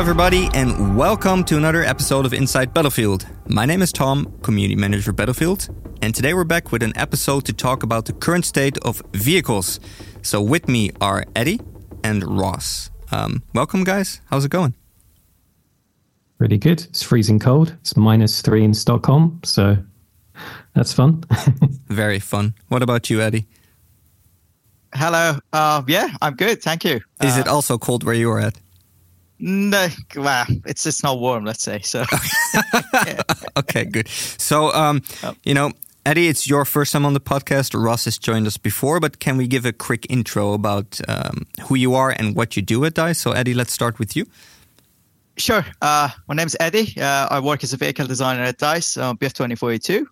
Hello, everybody, and welcome to another episode of Inside Battlefield. My name is Tom, community manager Battlefield, and today we're back with an episode to talk about the current state of vehicles. So, with me are Eddie and Ross. Um, welcome, guys. How's it going? Pretty good. It's freezing cold. It's minus three in Stockholm, so that's fun. Very fun. What about you, Eddie? Hello. Uh, yeah, I'm good. Thank you. Is uh, it also cold where you are at? No, well, it's just not warm, let's say. So, okay, good. So, um, oh. you know, Eddie, it's your first time on the podcast. Ross has joined us before, but can we give a quick intro about um, who you are and what you do at DICE? So, Eddie, let's start with you. Sure. Uh, my name is Eddie. Uh, I work as a vehicle designer at DICE on BF 2042.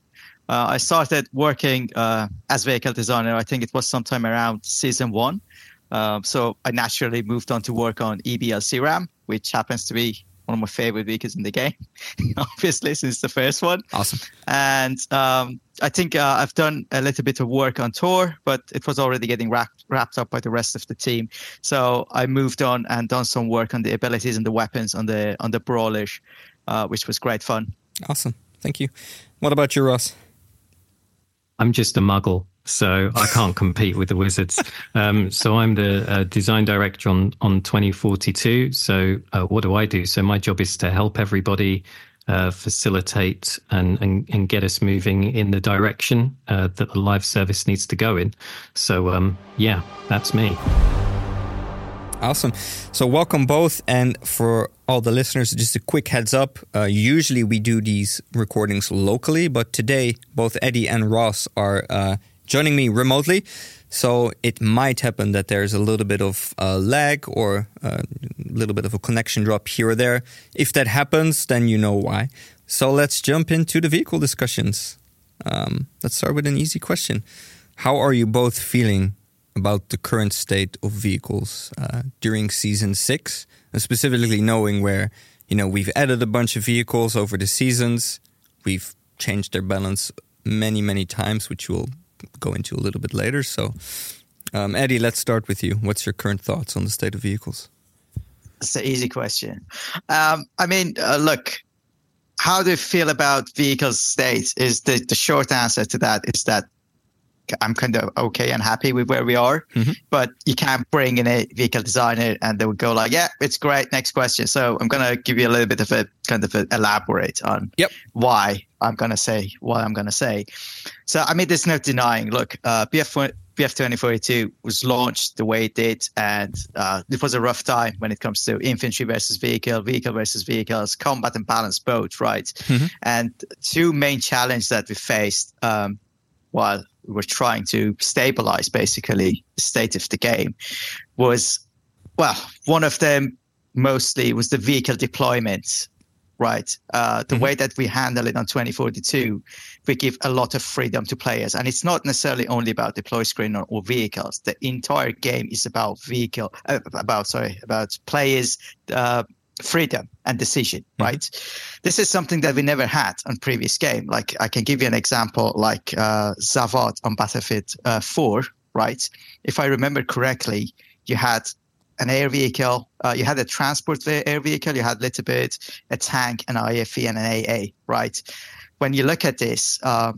Uh, I started working uh, as vehicle designer, I think it was sometime around season one. Um, so I naturally moved on to work on EBLC-Ram, which happens to be one of my favorite vehicles in the game, obviously, since the first one. Awesome. And um, I think uh, I've done a little bit of work on Tor, but it was already getting wrapped, wrapped up by the rest of the team. So I moved on and done some work on the abilities and the weapons on the on the brawlers, uh, which was great fun. Awesome. Thank you. What about you, Ross? I'm just a muggle, so I can't compete with the wizards. Um, so I'm the uh, design director on on 2042. So uh, what do I do? So my job is to help everybody uh, facilitate and, and, and get us moving in the direction uh, that the live service needs to go in. So um, yeah, that's me. Awesome. So, welcome both. And for all the listeners, just a quick heads up. Uh, usually we do these recordings locally, but today both Eddie and Ross are uh, joining me remotely. So, it might happen that there's a little bit of uh, lag or a little bit of a connection drop here or there. If that happens, then you know why. So, let's jump into the vehicle discussions. Um, let's start with an easy question How are you both feeling about the current state of vehicles uh, during season six, and specifically knowing where you know we've added a bunch of vehicles over the seasons, we've changed their balance many many times, which we'll go into a little bit later. So, um, Eddie, let's start with you. What's your current thoughts on the state of vehicles? It's an easy question. Um, I mean, uh, look, how do you feel about vehicles state? Is the, the short answer to that is that I'm kind of okay and happy with where we are. Mm-hmm. But you can't bring in a vehicle designer and they would go like, yeah, it's great. Next question. So I'm going to give you a little bit of a kind of a elaborate on yep. why I'm going to say what I'm going to say. So, I mean, there's no denying, look, uh, BF, BF 2042 was launched the way it did. And uh, it was a rough time when it comes to infantry versus vehicle, vehicle versus vehicles, combat and balance both, right? Mm-hmm. And two main challenges that we faced um, while were trying to stabilize basically the state of the game was well one of them mostly was the vehicle deployment right? Uh, the mm-hmm. way that we handle it on 2042 we give a lot of freedom to players. And it's not necessarily only about deploy screen or, or vehicles. The entire game is about vehicle uh, about sorry about players uh, freedom and decision, mm-hmm. right? This is something that we never had on previous game. Like I can give you an example, like uh, Zavod on Battlefield uh, 4, right? If I remember correctly, you had an air vehicle, uh, you had a transport air vehicle, you had a little bit a tank, an IFV, and an AA, right? When you look at this, uh,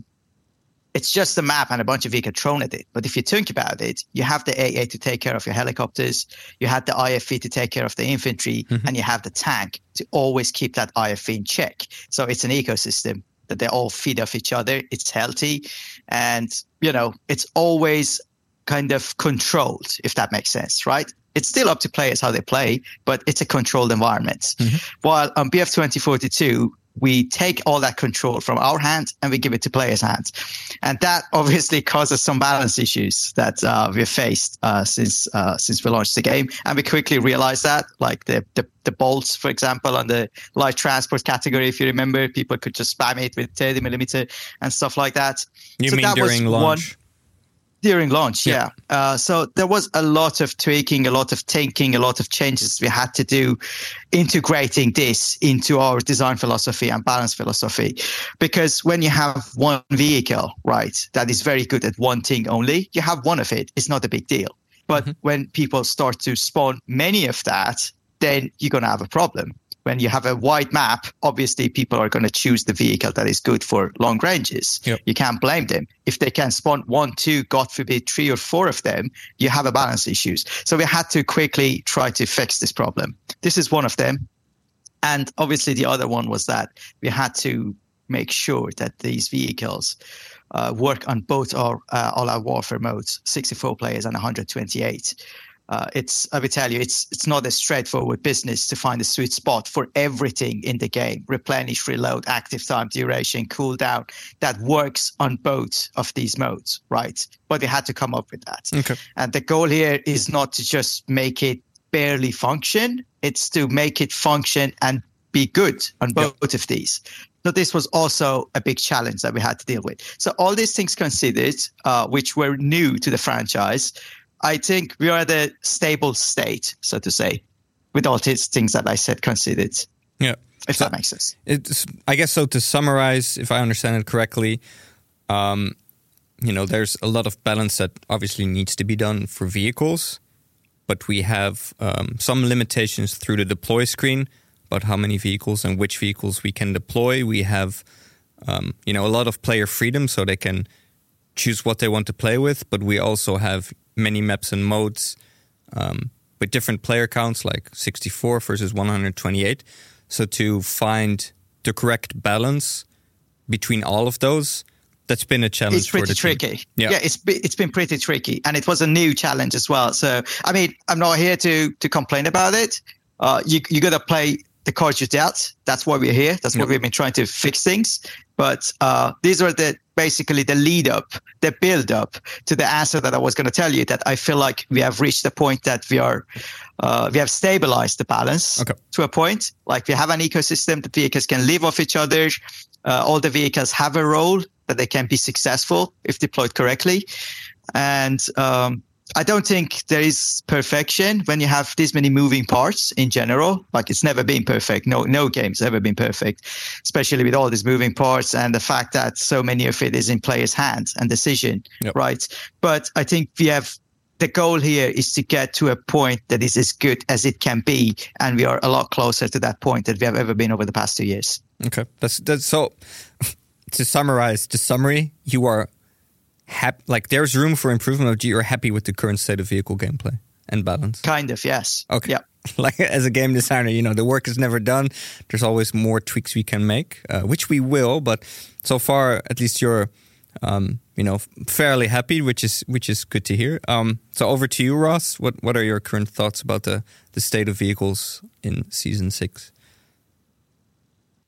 it's just a map and a bunch of vehicles thrown at it. But if you think about it, you have the AA to take care of your helicopters, you have the IFV to take care of the infantry, mm-hmm. and you have the tank to always keep that IFV in check. So it's an ecosystem that they all feed off each other. It's healthy, and you know it's always kind of controlled, if that makes sense, right? It's still up to players how they play, but it's a controlled environment. Mm-hmm. While on BF 2042, we take all that control from our hands and we give it to players' hands. And that obviously causes some balance issues that uh, we've faced uh, since uh, since we launched the game. And we quickly realized that, like the, the, the Boltes, for example, on the light transport category, if you remember, people could just spam it with 30 millimeter and stuff like that. You so mean during launch? One, during launch, yeah. yeah. Uh, so there was a lot of tweaking, a lot of thinking, a lot of changes we had to do, integrating this into our design philosophy and balance philosophy. Because when you have one vehicle, right, that is very good at one thing only, you have one of it. It's not a big deal. But mm-hmm. when people start to spawn many of that, then you're going to have a problem. When you have a wide map, obviously people are going to choose the vehicle that is good for long ranges. Yep. You can't blame them. If they can spawn one, two, God forbid, three or four of them, you have a balance issues. So we had to quickly try to fix this problem. This is one of them. And obviously the other one was that we had to make sure that these vehicles uh, work on both our uh, all our warfare modes, 64 players and 128. Uh, it's I will tell you, it's it's not a straightforward business to find a sweet spot for everything in the game: replenish, reload, active time, duration, cooldown that works on both of these modes, right? But we had to come up with that. Okay. And the goal here is not to just make it barely function; it's to make it function and be good on both of these. So this was also a big challenge that we had to deal with. So all these things considered, uh, which were new to the franchise, I think we are at a stable state, so to say, with all these things that I said considered, Yeah. if So- that makes sense. It's, I guess so. To summarize, if I understand it correctly, um, you know, there's a lot of balance that obviously needs to be done for vehicles, but we have um, some limitations through the deploy screen about how many vehicles and which vehicles we can deploy. We have, um, you know, a lot of player freedom, so they can choose what they want to play with. But we also have many maps and modes um, with different player counts, like 64 versus 128. So to find the correct balance between all of those, that's been a challenge It's for pretty tricky. Yeah. Yeah, it's it's been pretty tricky, and it was a new challenge as well. So I mean, I'm not here to to complain about it. Uh, you you got to play the cards you dealt. That's why we're here. That's why we've been trying to fix things. But uh, these are the basically the lead up, the build up to the answer that I was going to tell you. That I feel like we have reached the point that we are uh, we have stabilized the balance Okay. to a point. Like we have an ecosystem that vehicles can live off each other. Uh, all the vehicles have a role that they can be successful if deployed correctly. And um, I don't think there is perfection when you have this many moving parts in general. Like it's never been perfect. No, no game's ever been perfect, especially with all these moving parts and the fact that so many of it is in players' hands and decision, Yep. right? But I think we have the goal here is to get to a point that is as good as it can be, and we are a lot closer to that point that we have ever been over the past two years. Okay, that's that's so. to summarize the summary, you are happy. Like there's room for improvement. of you're happy with the current state of vehicle gameplay and balance. Kind of, yes. Okay. Yeah. Like as a game designer, you know the work is never done. There's always more tweaks we can make, uh, which we will. But so far, at least you're, um, you know, fairly happy, which is which is good to hear. Um, so over to you, Ross. What what are your current thoughts about the the state of vehicles in season six?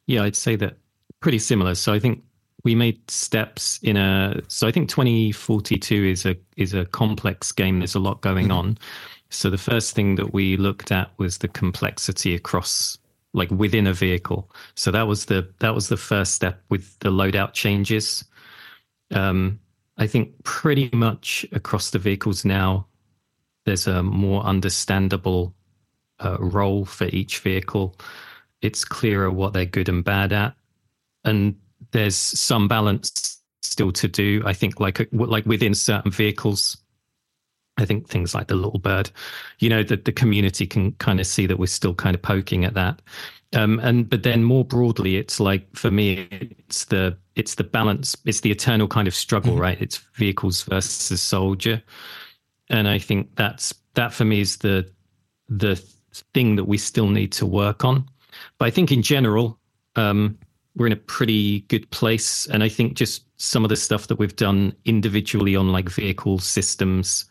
Yeah, I'd say that pretty similar. So I think we made steps in a. So I think 2042 is a is a complex game. There's a lot going on. So the first thing that we looked at was the complexity across like within a vehicle. So that was the that was the first step with the loadout changes. Um, I think pretty much across the vehicles now, there's a more understandable uh, role for each vehicle. It's clearer what they're good and bad at, and there's some balance still to do. I think, like like within certain vehicles, I think things like the little bird, you know, that the community can kind of see that we're still kind of poking at that. Um, and but then more broadly, it's like for me, it's the it's the balance, it's the eternal kind of struggle, right? It's vehicles versus soldier, and I think that's that for me is the the thing that we still need to work on. But I think in general, um, we're in a pretty good place, and I think just some of the stuff that we've done individually on like vehicle systems,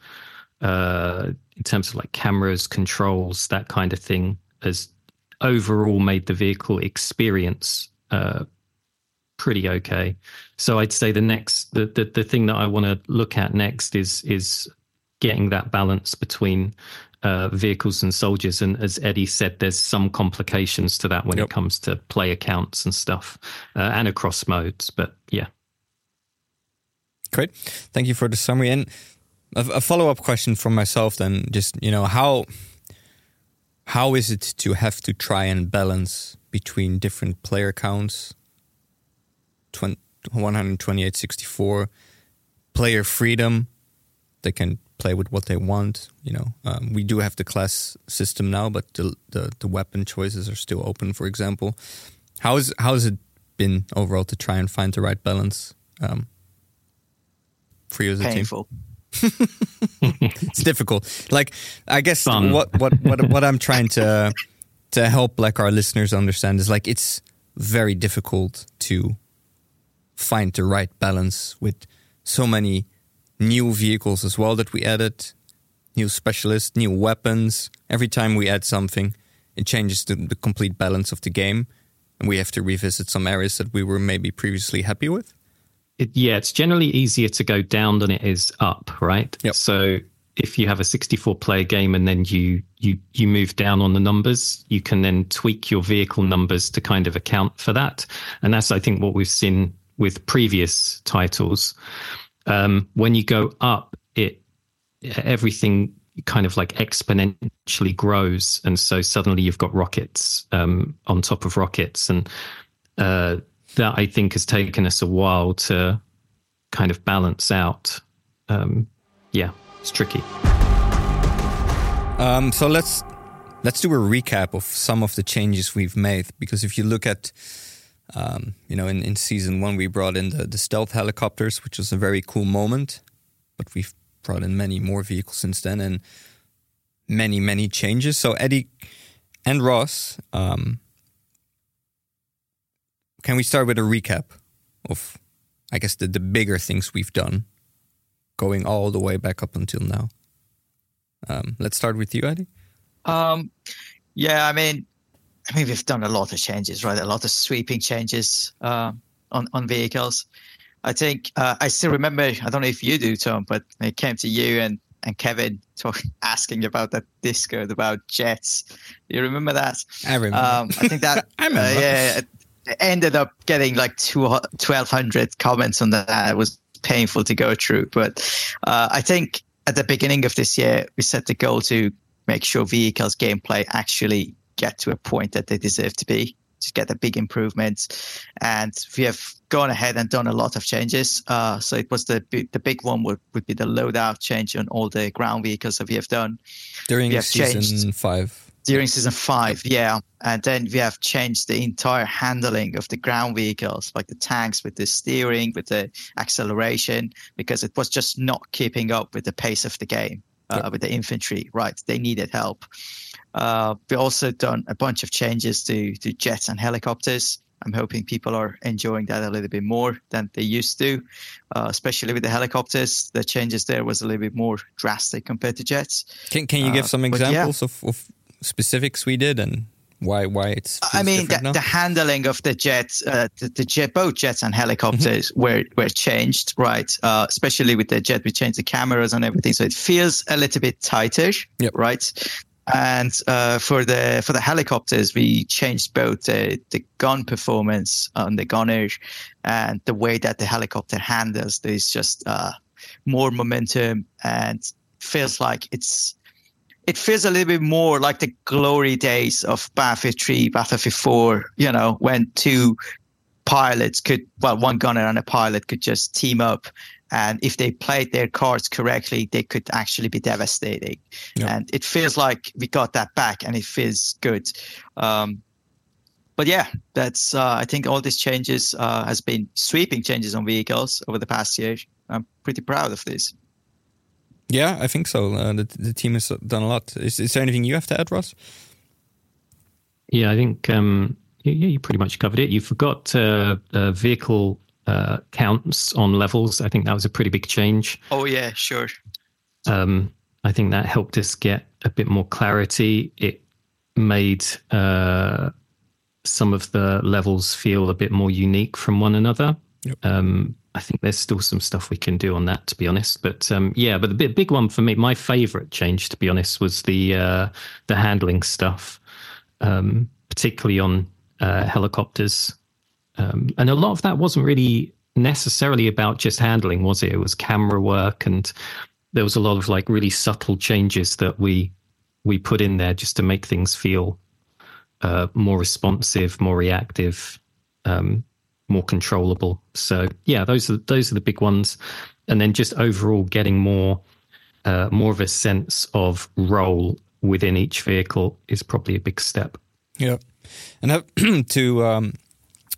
uh, in terms of like cameras, controls, that kind of thing, has overall made the vehicle experience uh, pretty okay. So I'd say the next, the the, the thing that I want to look at next is is getting that balance between uh, vehicles and soldiers. And as Eddie said, there's some complications to that when Yep. it comes to play accounts and stuff, uh, and across modes. But yeah, Great. Thank you for the summary. And a, a follow up question from myself then just, you know, how how is it to have to try and balance between different player counts, 20, 128, 64, player freedom, they can play with what they want. You know, um, we do have the class system now, but the, the, the weapon choices are still open. For example, how is how has it been overall to try and find the right balance um, for you as a Painful. team? it's difficult. Like I guess what what what what I'm trying to to help like our listeners understand is like it's very difficult to find the right balance with so many new vehicles as well that we added, new specialists, new weapons. Every time we add something, it changes the, the complete balance of the game, and we have to revisit some areas that we were maybe previously happy with. It, yeah, it's generally easier to go down than it is up, right? Yep. So if you have a 64 player game and then you you you move down on the numbers, you can then tweak your vehicle numbers to kind of account for that. And that's I think what we've seen with previous titles. Um, when you go up, it everything kind of like exponentially grows, and so suddenly you've got rockets um, on top of rockets, and uh, that I think has taken us a while to kind of balance out. Um, yeah, it's tricky. Um, so let's let's do a recap of some of the changes we've made because if you look at um, you know in, in season one we brought in the, the stealth helicopters which was a very cool moment but we've brought in many more vehicles since then and many many changes. So eddie and ross um, can we start with a recap of i guess the, the bigger things we've done going all the way back up until now? Um, let's start with you eddie. Um, yeah, I mean, I mean, we've done a lot of changes, right? A lot of sweeping changes uh, on on vehicles. I think uh, I still remember. I don't know if you do, Tom, but it came to you and and Kevin talk, asking about that Discord about jets. You remember that? I remember. Um, I think that I remember. Uh, yeah, it ended up getting like two, 1,200 comments on that. It was painful to go through, but uh, I think at the beginning of this year we set the goal to make sure vehicles gameplay actually get to a point that they deserve to be to get the big improvements and we have gone ahead and done a lot of changes uh, so it was the big, the big one would, would be the loadout change on all the ground vehicles that we have done during we have season changed. five. during season five yeah and then we have changed the entire handling of the ground vehicles like the tanks with the steering with the acceleration because it was just not keeping up with the pace of the game uh, Yep. with the infantry right they needed help uh, we also done a bunch of changes to to jets and helicopters i'm hoping people are enjoying that a little bit more than they used to uh, especially with the helicopters the changes there was a little bit more drastic compared to jets Can Can you give Uh, some but yeah. examples of, of specifics we did and why why it's? I mean, the, the handling of the jets, uh, the, the jet, both jets and helicopters Mm-hmm. were were changed, right? Uh, especially with the jet, we changed the cameras and everything, so it feels a little bit tighter, Yep. right? And uh, for the for the helicopters, we changed both the, the gun performance on the gunner and the way that the helicopter handles. There's just uh, more momentum and feels like it's it feels a little bit more like the glory days of Battlefield 3, Battlefield 4, you know, when two pilots could, well, one gunner and a pilot could just team up. And if they played their cards correctly, they could actually be devastating. Yeah. And it feels like we got that back and it feels good. Um, but yeah, that's, uh, I think all these changes uh, has been sweeping changes on vehicles over the past year. I'm pretty proud of this. yeah, I think so. Uh, the the team has done a lot. Is, is there anything you have to add, Ross? Yeah, I think um, yeah, yeah, you pretty much covered it. You forgot uh, uh, vehicle uh, counts on levels. I think that was a pretty big change. Oh, yeah, sure. Um, I think that helped us get a bit more clarity. It made uh, some of the levels feel a bit more unique from one another. Yep. Um, I think there's still some stuff we can do on that, to be honest. But um, yeah, but the big, big one for me, my favorite change, to be honest, was the uh, the handling stuff, um, particularly on uh, helicopters. Um, and a lot of that wasn't really necessarily about just handling, was it? It was camera work, and there was a lot of like really subtle changes that we we put in there just to make things feel uh, more responsive, more reactive, um, more controllable. So yeah, those are those are the big ones, and then just overall getting more uh, more of a sense of role within each vehicle is probably a big step. Yeah, and to um,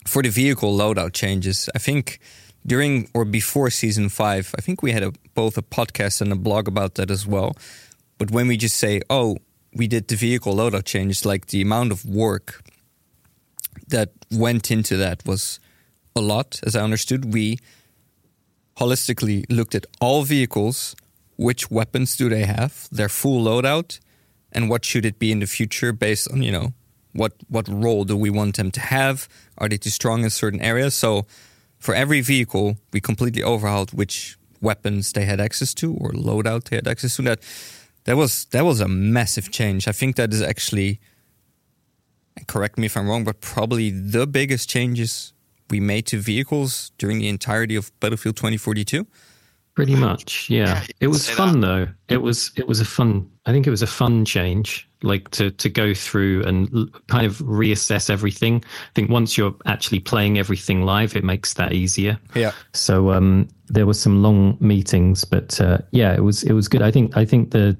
for the vehicle loadout changes, I think during or before season five, I think we had a, both a podcast and a blog about that as well. But when we just say, "Oh, we did the vehicle loadout changes," like the amount of work that went into that was a lot. As I understood, we holistically looked at all vehicles, which weapons do they have, their full loadout, and what should it be in the future based on you know what what role do we want them to have? Are they too strong in certain areas? So for every vehicle, we completely overhauled which weapons they had access to or loadout they had access to. That that was that was a massive change. I think that is actually correct me if I'm wrong, but probably the biggest changes we made to vehicles during the entirety of Battlefield 2042. Pretty much, yeah. It was fun though. It was it was a fun. I think it was a fun change, like to to go through and kind of reassess everything. I think once you're actually playing everything live, it makes that easier. Yeah. So um, there were some long meetings, but uh, yeah, it was it was good. I think I think the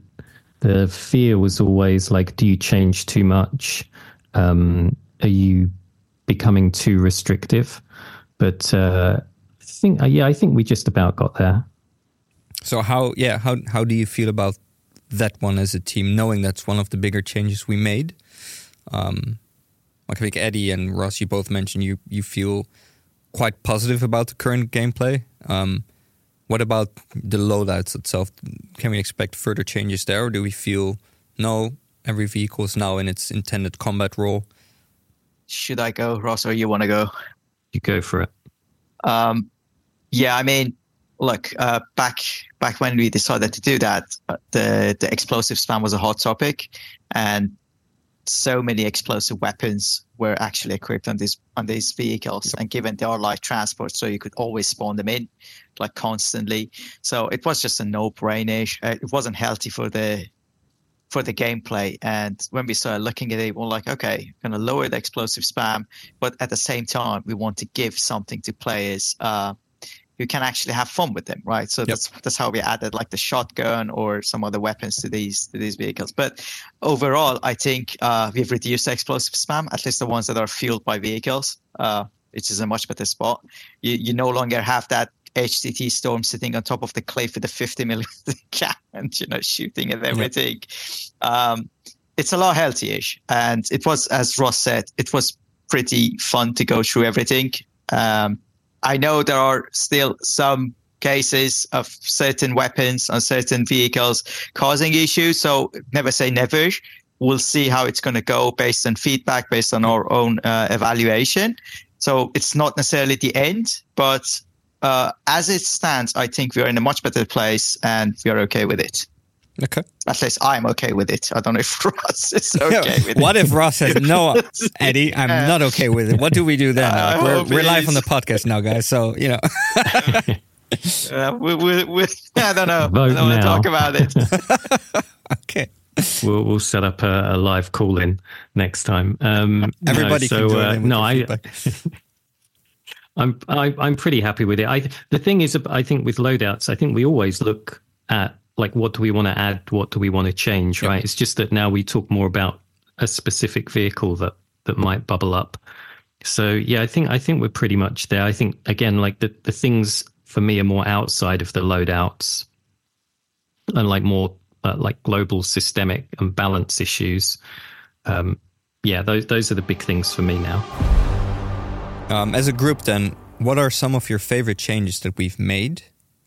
the fear was always like, do you change too much? Um, are you becoming too restrictive? But uh, I think uh, yeah, I think we just about got there. So how yeah how how do you feel about that one as a team, knowing that's one of the bigger changes we made? Um, like I think Eddie and Ross, you both mentioned you you feel quite positive about the current gameplay. Um, what about the loadouts itself? Can we expect further changes there, or do we feel no? Every vehicle is now in its intended combat role. Should I go, Ross, or you want to go? You go for it. Um, yeah, I mean, look, uh, back back when we decided to do that, uh, the the explosive spam was a hot topic, and so many explosive weapons were actually equipped on these on these vehicles. And given they are light transport, so you could always spawn them in, like constantly. So it was just a no brainer. Uh, it wasn't healthy for the for the gameplay. And when we started looking at it, we're like, okay, going to lower the explosive spam, but at the same time, we want to give something to players. Uh, who can actually have fun with them, right? So yep. that's that's how we added like the shotgun or some other weapons to these to these vehicles. But overall, I think uh, we've reduced the explosive spam, at least the ones that are fueled by vehicles, uh, which is a much better spot. You you no longer have that HCT storm sitting on top of the cliff with a 50 millimeter cannon, you know, shooting at everything. Yep. Um, it's a lot healthy-ish, and it was, as Ross said, it was pretty fun to go through everything. Um, I know there are still some cases of certain weapons on certain vehicles causing issues. So never say never. We'll see how it's going to go based on feedback, based on our own uh, evaluation. So it's not necessarily the end, but uh, as it stands, I think we're in a much better place and we are okay with it. Okay. At least I'm okay with it. I don't know if Ross is okay yeah. with what it. if Ross says, no, Eddie, I'm not okay with it? What do we do then? Uh, like, we're, we're live on the podcast now, guys. So, you know. uh, we, we, we, I don't know. Vote I don't want to talk about it. okay. We'll, we'll set up a, a live call in next time. Um, Everybody no, so, uh, no, I, I'm I, am i am pretty happy with it. I the thing is, I think with loadouts, I think we always look at like what do we want to add? What do we want to change right? It's just that now we talk more about a specific vehicle that that might bubble up. So yeah i think i think we're pretty much there. I think again like the, the things for me are more outside of the loadouts and like more uh, like global systemic and balance issues. Um yeah those those are the big things for me now. Um, as a group then what are some of your favorite changes that we've made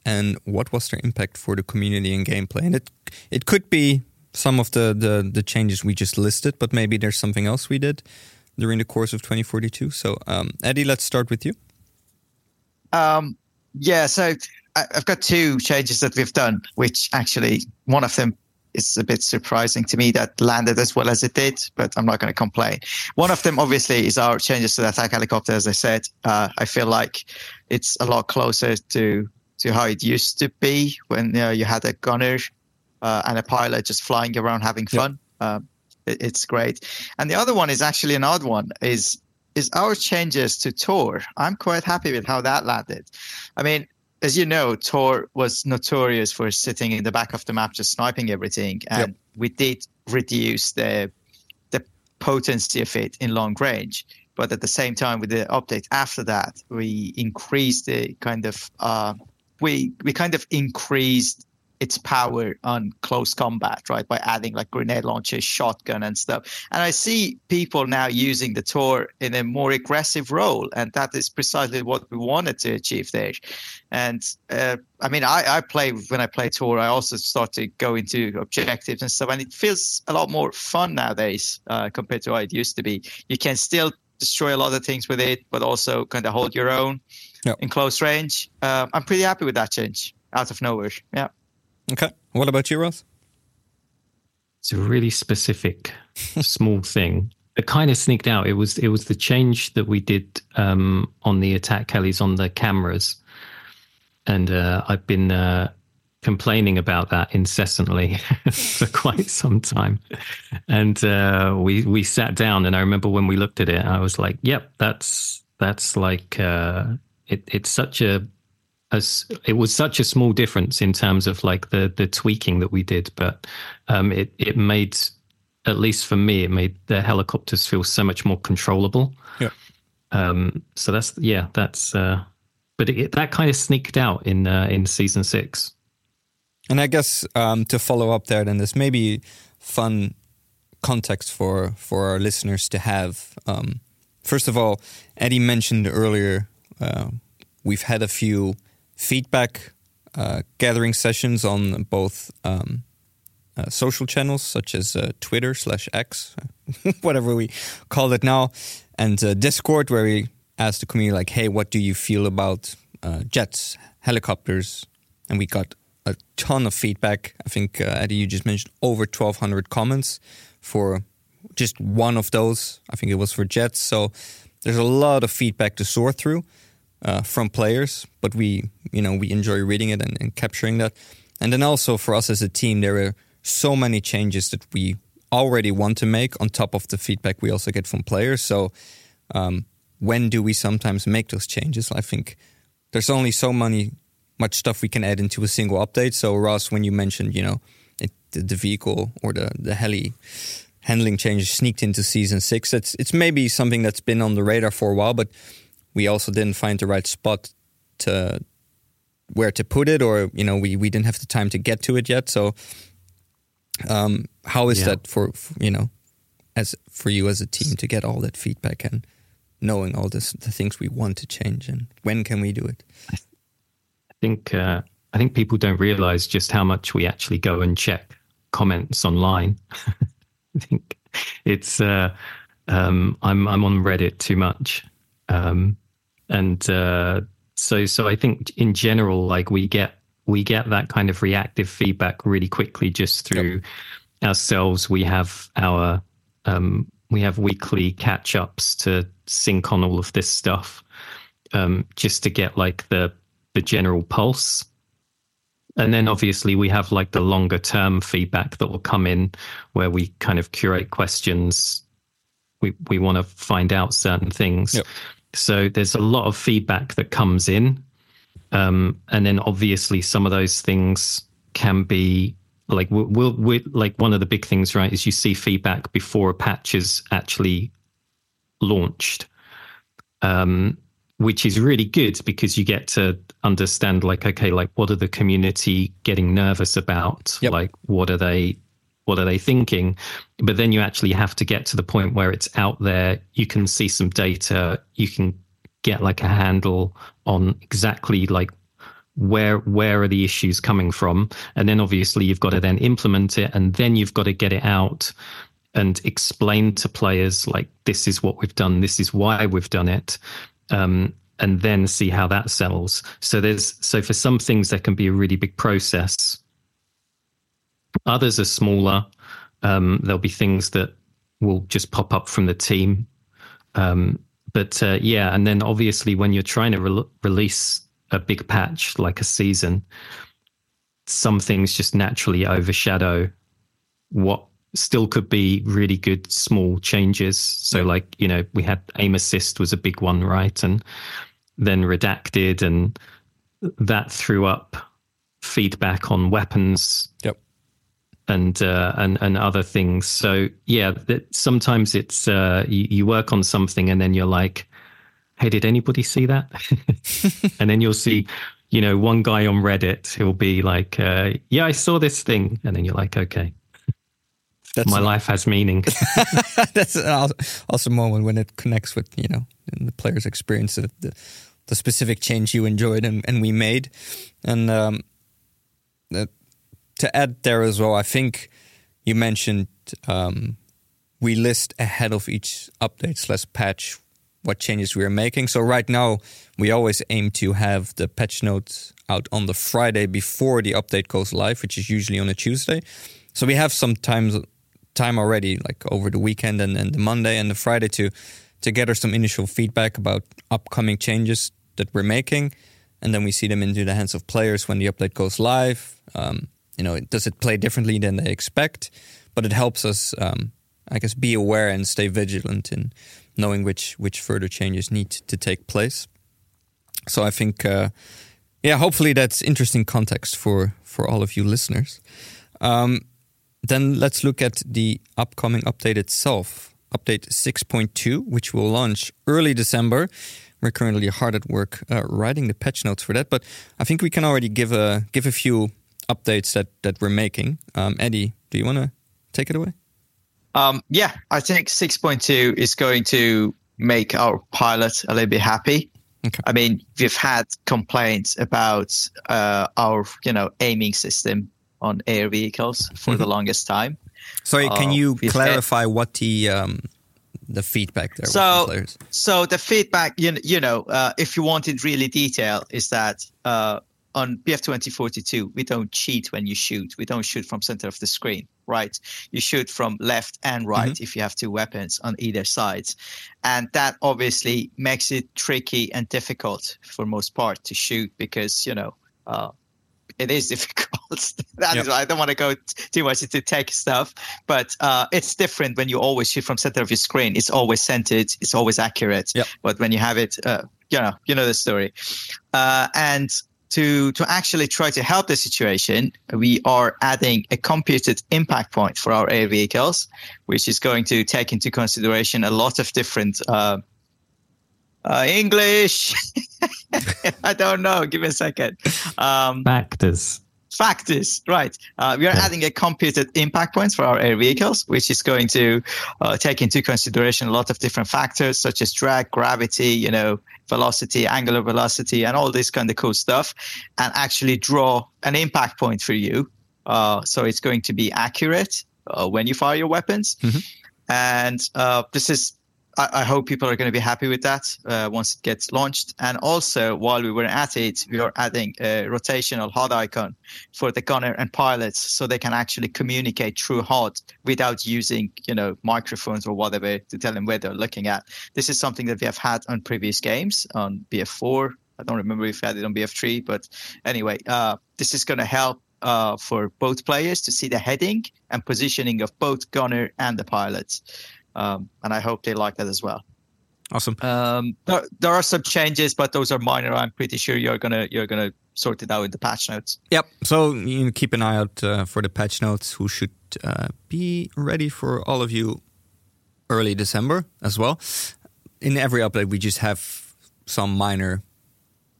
and what was their impact for the community and gameplay? And it it could be some of the, the, the changes we just listed, but maybe there's something else we did during the course of 2042. So, um, Eddie, let's start with you. Um, yeah, so I've got two changes that we've done, which actually one of them is a bit surprising to me that landed as well as it did, but I'm not going to complain. One of them, obviously, is our changes to the attack helicopter. As I said, uh, I feel like it's a lot closer to to how it used to be when you, know, you had a gunner uh, and a pilot just flying around having fun. Um, it, it's great. And the other one is actually an odd one. Is is our changes to Tor? I'm quite happy with how that landed. I mean, as you know, Tor was notorious for sitting in the back of the map just sniping everything, and yep. we did reduce the the potency of it in long range. But at the same time, with the update after that, we increased the kind of uh, we we kind of increased its power on close combat, right? By adding like grenade launchers, shotgun, and stuff. And I see people now using the Tor in a more aggressive role, and that is precisely what we wanted to achieve there. And uh, I mean, I, I play when I play Tor, I also start to go into objectives and stuff, and it feels a lot more fun nowadays uh, compared to what it used to be. You can still destroy a lot of things with it, but also kind of hold your own yep. in close range. Uh, I'm pretty happy with that change out of nowhere. Yeah. Okay. What about you, Ross? It's a really specific, small thing. It kind of sneaked out. It was it was the change that we did um, on the attack Kellys on the cameras, and uh, I've been uh, complaining about that incessantly for quite some time. And uh, we we sat down, and I remember when we looked at it, I was like, "Yep, that's that's like uh, it, it's such a as it was such a small difference in terms of like the the tweaking that we did, but um, it it made at least for me it made the helicopters feel so much more controllable. Yeah. Um, so that's yeah that's uh, but it, that kind of sneaked out in uh, in season six. And I guess um, to follow up there, then there's maybe fun context for for our listeners to have. Um, first of all, Eddie mentioned earlier uh, we've had a few feedback uh, gathering sessions on both um, uh, social channels such as uh, Twitter slash X, whatever we call it now, and uh, Discord, where we asked the community like, "Hey, what do you feel about uh, jets, helicopters?" And we got a ton of feedback. I think uh, Eddie, you just mentioned over twelve hundred comments for just one of those. I think it was for jets. So there's a lot of feedback to sort through uh, from players, but we you know we enjoy reading it and, and, capturing that. And then also for us as a team, there are so many changes that we already want to make on top of the feedback we also get from players. So um, when do we sometimes make those changes? I think there's only so many much stuff we can add into a single update. So Ross, when you mentioned you know it, the, the vehicle or the the heli handling changes sneaked into season six, it's it's maybe something that's been on the radar for a while, but we also didn't find the right spot to where to put it, or you know, we we didn't have the time to get to it yet. So, um, how is yeah. that for, for you know, as for you as a team to get all that feedback and knowing all this the things we want to change and when can we do it? I think uh, I think people don't realize just how much we actually go and check comments online. I think it's uh, um, I'm I'm on Reddit too much. Um, and uh, so so I think in general, like we get we get that kind of reactive feedback really quickly just through yep. ourselves. We have our um, we have weekly catch ups to sync on all of this stuff, um, just to get like the the general pulse. And then obviously we have like the longer term feedback that will come in where we kind of curate questions. We we want to find out certain things. Yep. So there's a lot of feedback that comes in. Um, and then obviously some of those things can be like we'll, we'll, like one of the big things, right, is you see feedback before a patch is actually launched. Um, which is really good because you get to understand like okay like what are the community getting nervous about yep. like what are they what are they thinking? But then you actually have to get to the point where it's out there. You can see some data. You can get like a handle on exactly like where where are the issues coming from. And then obviously you've got to then implement it and then you've got to get it out and explain to players like this is what we've done this is why we've done it um, and then see how that sells. So there's so for some things there can be a really big process Others are smaller. Um, there'll be things that will just pop up from the team. Um, but uh, yeah, and then obviously when you're trying to re- release a big patch like a season, some things just naturally overshadow what still could be really good small changes. So like you know we had aim assist was a big one, right? And then redacted and that threw up feedback on weapons. Yep. And uh, and and other things. So yeah, that sometimes it's uh, you, you work on something and then you're like, hey, did anybody see that? and then you'll see, you know, one guy on Reddit who'll be like, uh, yeah, I saw this thing, and then you're like, okay. That's My a, life has meaning. that's an awesome moment when it connects with you know the player's experience, the, the, the specific change you enjoyed and, and we made, and um, the, to add there as well, I think you mentioned um, we list ahead of each update slash patch what changes we are making. So right now, we always aim to have the patch notes out on the Friday before the update goes live, which is usually on a Tuesday. So we have some time time already, like over the weekend and, the Monday and the Friday to to gather some initial feedback about upcoming changes that we're making, and then we see them into the hands of players when the update goes live. Um, you know, does it play differently than they expect? But it helps us, um, I guess, be aware and stay vigilant in knowing which which further changes need to take place. So I think, uh, yeah, hopefully that's interesting context for for all of you listeners. Um, then let's look at the upcoming update itself, update 6.2, which will launch early December. We're currently hard at work uh, writing the patch notes for that, but I think we can already give a give a few updates that that we're making. Um, Eddie, do you want to take it away? Um, yeah, I think 6.2 is going to make our pilot a little bit happy. Okay. I mean, we've had complaints about uh, our, you know, aiming system on air vehicles for mm-hmm. the longest time. Sorry, can uh, you clarify had, what the um, the feedback there so, So the feedback, you know, you know uh, if you wanted really detail, is that uh, on BF 2042, we don't cheat when you shoot. We don't shoot from center of the screen, right? You shoot from left and right mm-hmm. if you have two weapons on either side. And that obviously makes it tricky and difficult for most part to shoot because, you know, uh, it is difficult. that yep. is why I don't want to go too much into tech stuff, but uh, it's different when you always shoot from center of your screen. It's always centered. It's always accurate. Yep. But when you have it, uh, you know, you know the story. Uh, and to to actually try to help the situation, we are adding a computed impact point for our air vehicles, which is going to take into consideration a lot of different uh, uh, English. I don't know. Give me a second. Um, factors. Factors, right. Uh, we are yeah. adding a computed impact points for our air vehicles, which is going to uh, take into consideration a lot of different factors such as drag, gravity, you know, velocity, angular velocity, and all this kind of cool stuff, and actually draw an impact point for you. Uh, so it's going to be accurate uh, when you fire your weapons. Mm-hmm. And uh, this is I, I, hope people are going to be happy with that uh, once it gets launched. And also, while we were at it, we are adding a rotational HUD icon for the gunner and pilots, so they can actually communicate through HUD without using, you know, microphones or whatever to tell them where they're looking at. This is something that we have had on previous games on BF4. I don't remember if we had it on BF3, but anyway, uh, this is going to help uh, for both players to see the heading and positioning of both gunner and the pilots um, and I hope they like that as well. Awesome. Um, there, there, are some changes, but those are minor. I'm pretty sure you're gonna you're gonna sort it out in the patch notes. Yep. So you keep an eye out uh, for the patch notes, who should uh, be ready for all of you early December as well. In every update, we just have some minor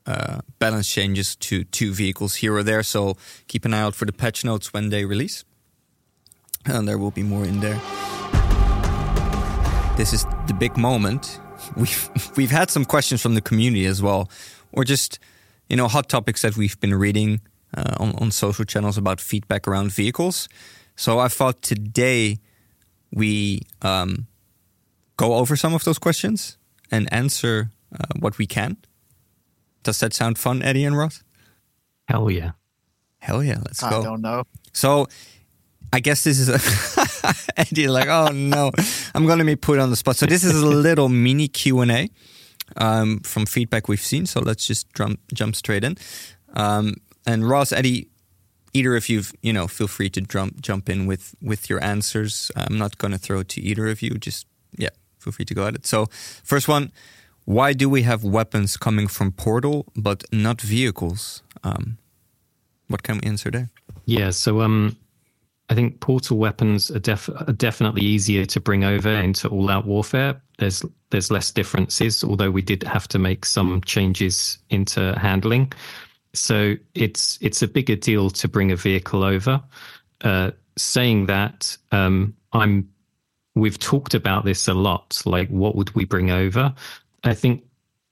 uh, balance changes to two vehicles here or there. So keep an eye out for the patch notes when they release, and there will be more in there this is the big moment. We've we've had some questions from the community as well, or just you know hot topics that we've been reading uh, on on social channels about feedback around vehicles. So I thought today we um, go over some of those questions and answer uh, what we can. Does that sound fun, Eddie and Ross? Hell yeah! Hell yeah! Let's go. I don't know. So I guess this is a Eddie like, oh no, I'm going to be put on the spot. So this is a little mini Q and A um, from feedback we've seen. So let's just jump jump straight in. Um, and Ross, Eddie, either if you've you know, feel free to jump jump in with with your answers. I'm not going to throw it to either of you. Just yeah, feel free to go at it. So first one, why do we have weapons coming from Portal but not vehicles? Um, what can we answer there? Yeah, so um, I think portal weapons are, def- are definitely easier to bring over into all-out warfare. There's there's less differences, although we did have to make some changes into handling. So it's it's a bigger deal to bring a vehicle over. Uh, saying that, um, I'm we've talked about this a lot. Like, what would we bring over? I think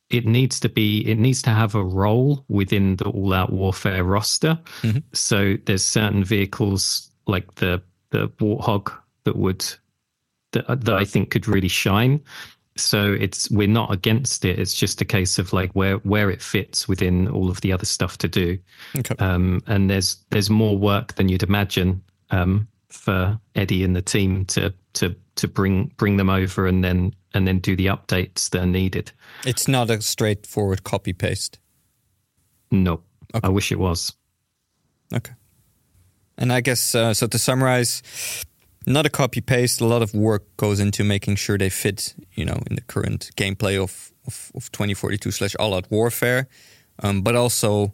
it needs to be it needs to have a role within the all out warfare roster. Mm-hmm. So there's certain vehicles like the the warthog that would that, that I think could really shine. So it's we're not against it. It's just a case of like where where it fits within all of the other stuff to do. Okay. Um, and there's there's more work than you'd imagine um, for Eddie and the team to to to bring bring them over and then and then do the updates that are needed. It's not a straightforward copy paste. No, okay. I wish it was. Okay. And I guess uh, so. To summarize, not a copy paste. A lot of work goes into making sure they fit, you know, in the current gameplay of of, of 2042 slash All Out Warfare, um, but also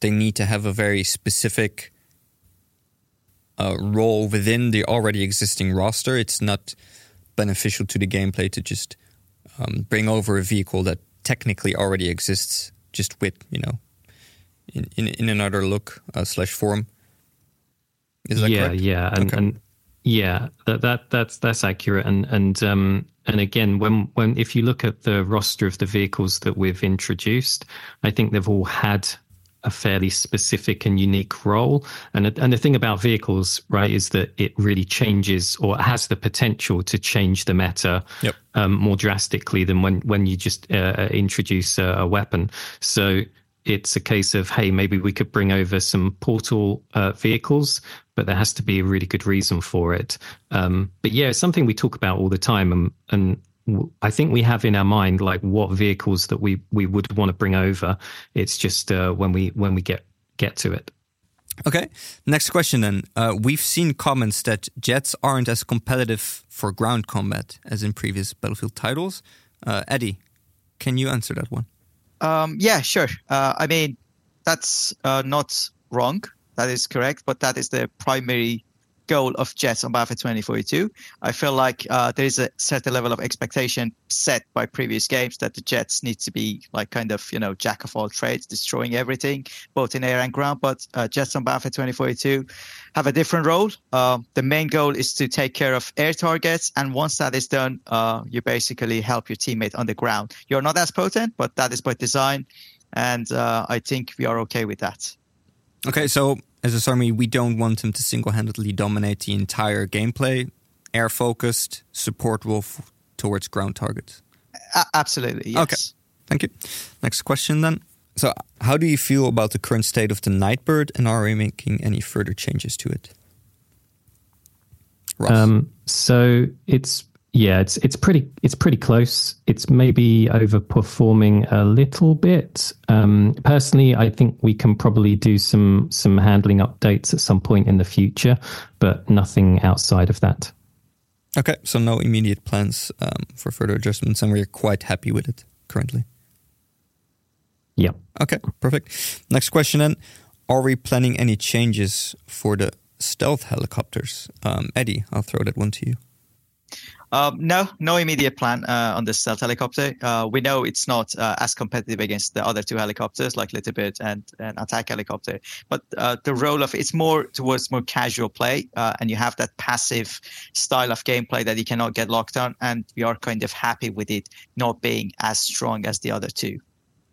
they need to have a very specific uh, role within the already existing roster. It's not beneficial to the gameplay to just um, bring over a vehicle that technically already exists, just with you know, in in, in another look uh, slash form. Is that yeah, correct? yeah, and, okay. and yeah, that that that's that's accurate. And and um and again, when when if you look at the roster of the vehicles that we've introduced, I think they've all had a fairly specific and unique role. And and the thing about vehicles, right, is that it really changes or has the potential to change the meta yep. um, more drastically than when when you just uh, uh, introduce a, a, weapon. So it's a case of hey, maybe we could bring over some portal uh, vehicles, but there has to be a really good reason for it. Um, but yeah, it's something we talk about all the time, and and I think we have in our mind like what vehicles that we we would want to bring over. It's just uh, when we when we get get to it. Okay, next question then. Uh, we've seen comments that jets aren't as competitive for ground combat as in previous Battlefield titles. Uh, Eddie, can you answer that one? Um, yeah, sure. Uh, I mean, that's uh, not wrong. That is correct, but that is the primary goal of Jets on Battlefield 2042. I feel like uh, there is a certain level of expectation set by previous games that the Jets need to be like kind of you know jack of all trades, destroying everything both in air and ground. But uh, Jets on Battlefield 2042 have a different role. Uh, the main goal is to take care of air targets, and once that is done, uh, you basically help your teammate on the ground. You're not as potent, but that is by design, and uh, I think we are okay with that. Okay, so as a army, we don't want him to single-handedly dominate the entire gameplay. Air focused, support wolf towards ground targets. absolutely. Yes. Okay. Thank you. Next question then. So, how do you feel about the current state of the Nightbird, and are we making any further changes to it? Um, so it's yeah, it's it's pretty it's pretty close. It's maybe overperforming a little bit. Um, personally, I think we can probably do some some handling updates at some point in the future, but nothing outside of that. Okay, so no immediate plans um, for further adjustments, and we're quite happy with it currently. Yeah. Okay, perfect. Next question then: Are we planning any changes for the stealth helicopters? Um, Eddie, I'll throw that one to you. Um, no, no immediate plan uh, on this stealth helicopter. Uh, we know it's not uh, as competitive against the other two helicopters like Little Bird and, and attack helicopter, but uh, the role of it's more towards more casual play, uh, and you have that passive style of gameplay that you cannot get locked on, and we are kind of happy with it not being as strong as the other two.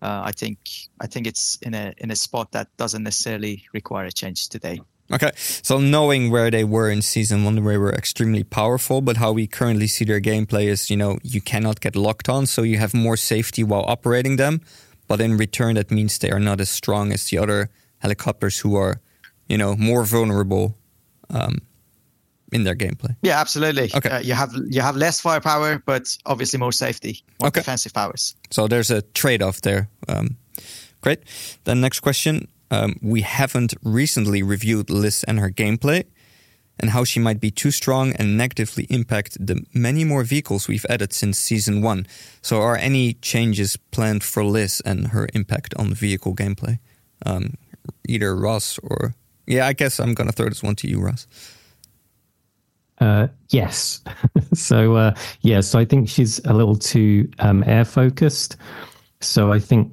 Uh, I think I think it's in a in a spot that doesn't necessarily require a change today. Okay, so knowing where they were in season one, they were extremely powerful, but how we currently see their gameplay is, you know, you cannot get locked on, so you have more safety while operating them, but in return, that means they are not as strong as the other helicopters who are, you know, more vulnerable um, in their gameplay. Yeah, absolutely. Okay, uh, you have you have less firepower, but obviously more safety, more okay. defensive powers. So there's a trade-off there. Um, great. Then next question um, we haven't recently reviewed Lis and her gameplay. and how she might be too strong and negatively impact the many more vehicles we've added since season one. So, are any changes planned for Lis and her impact on vehicle gameplay? Um, either Ross or yeah, I guess I'm gonna throw this one to you, Ross. Uh, yes. so uh, yeah, so I think she's a little too um, air focused. So I think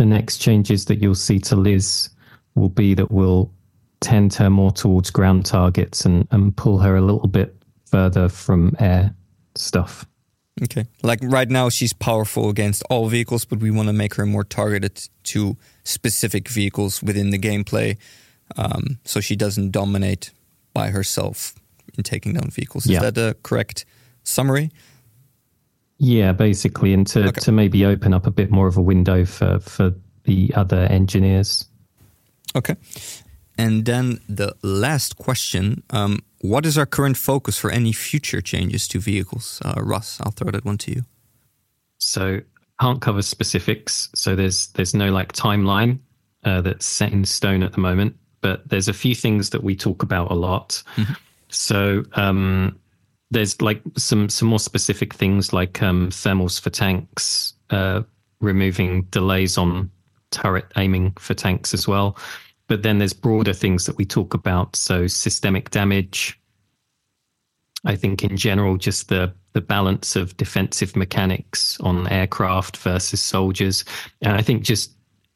the next changes that you'll see to Lis will be that we'll tend her more towards ground targets and, and pull her a little bit further from air stuff. Okay. Like right now, she's powerful against all vehicles, but we want to make her more targeted to specific vehicles within the gameplay um, so she doesn't dominate by herself in taking down vehicles. Is Yeah. that a correct summary? Yeah, basically, and to, Okay. to maybe open up a bit more of a window for, for the other engineers. Okay. And then the last question um, What is our current focus for any future changes to vehicles? Uh, Ross, I'll throw that one to you. So can't cover specifics. So there's there's no like timeline uh, that's set in stone at the moment. But there's a few things that we talk about a lot. So um, there's like some some more specific things like um, thermals for tanks, uh, removing delays on turret aiming for tanks as well. But then there's broader things that we talk about. So systemic damage, I think in general, just the the balance of defensive mechanics on aircraft versus soldiers, and I think just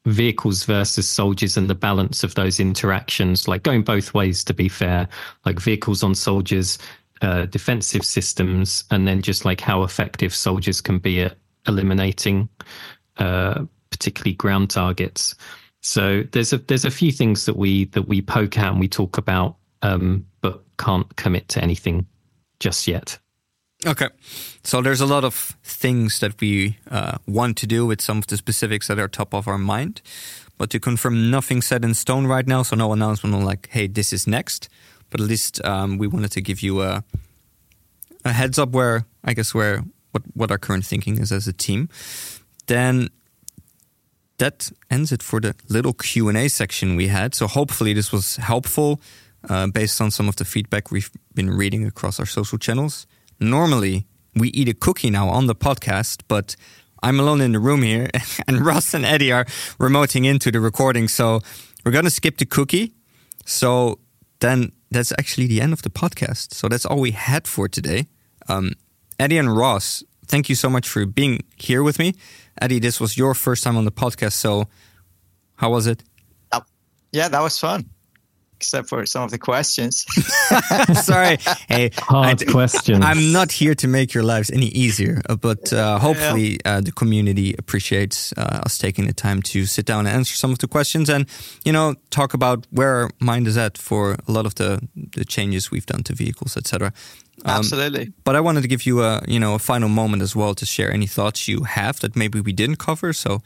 vehicles versus soldiers and the balance of those interactions, like going both ways. To be fair, like vehicles on soldiers, uh, defensive systems, and then just like how effective soldiers can be at eliminating, uh, particularly ground targets. So there's a there's a few things that we that we poke at and we talk about, um, but can't commit to anything just yet. Okay. So there's a lot of things that we uh, want to do with some of the specifics that are top of our mind. But to confirm, nothing set in stone right now. So no announcement on like, hey, this is next. But at least um, we wanted to give you a, a heads up where, I guess, where what, what our current thinking is as a team. Then that ends it for the little Q&A section we had. So hopefully this was helpful uh, based on some of the feedback we've been reading across our social channels. Normally, we eat a cookie now on the podcast, but I'm alone in the room here, and Ross and Eddie are remoting into the recording. So we're going to skip the cookie. So then that's actually the end of the podcast. So that's all we had for today. Um, Eddie and Ross, thank you so much for being here with me. Eddie, this was your first time on the podcast. So how was it? Yeah, that was fun. Except for some of the questions. Sorry. Hey, Hard I- questions. I'm not here to make your lives any easier, uh, but uh, hopefully uh, the community appreciates uh, us taking the time to sit down and answer some of the questions and, you know, talk about where our mind is at for a lot of the, the changes we've done to vehicles, etc. Um, Absolutely. But I wanted to give you a, you know, a final moment as well to share any thoughts you have that maybe we didn't cover. So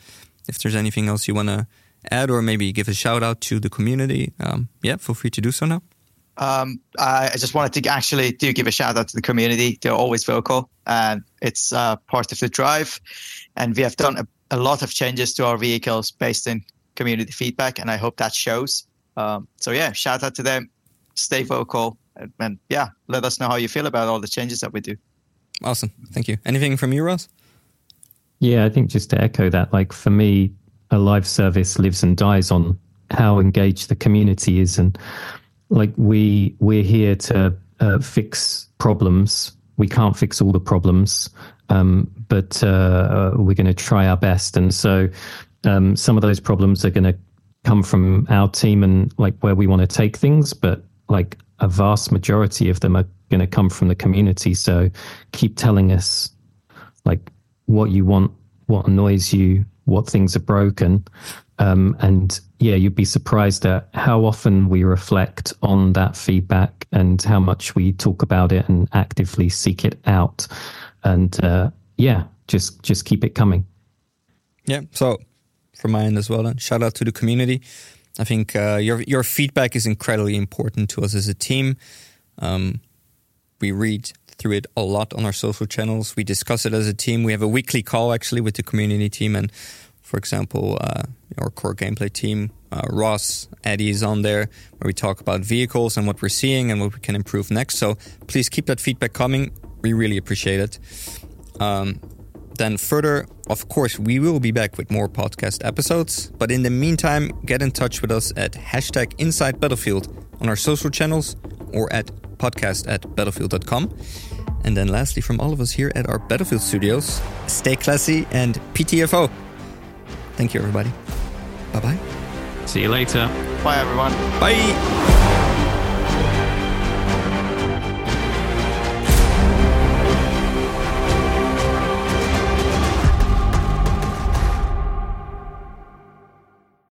if there's anything else you want to add or maybe give a shout out to the community, um, yeah, feel free to do so now. Um, I I just wanted to actually do give a shout out to the community. They're always vocal, and it's uh, part of the drive. And we have done a, a lot of changes to our vehicles based on community feedback, and I hope that shows. Um, so yeah, shout out to them. Stay vocal, and, and yeah, let us know how you feel about all the changes that we do. Awesome. Thank you. Anything from you, Ross? Yeah, I think just to echo that, like for me, a live service lives and dies on how engaged the community is, and like we we're here to uh, fix problems. We can't fix all the problems, um, but uh, we're going to try our best. And so, um, some of those problems are going to come from our team and like where we want to take things, but like a vast majority of them are going to come from the community. So, keep telling us like what you want, what annoys you, what things are broken. Um, and yeah, you'd be surprised at how often we reflect on that feedback and how much we talk about it and actively seek it out. And uh, yeah, just just keep it coming. Yeah. So from my end as well, and shout out to the community. I think uh, your your feedback is incredibly important to us as a team. Um, we read through it a lot on our social channels. We discuss it as a team. We have a weekly call actually with the community team, and For example, uh, our core gameplay team, uh, Ross, Eddie is on there, where we talk about vehicles and what we're seeing and what we can improve next. So please keep that feedback coming. We really appreciate it. Um, then further, of course, we will be back with more podcast episodes. But in the meantime, get in touch with us at hashtag Inside Battlefield on our social channels or at podcast at battlefield.com. And then lastly, from all of us here at our Battlefield studios, stay classy and PTFO. Thank you, everybody. Bye bye. See you later. Bye, everyone. Bye.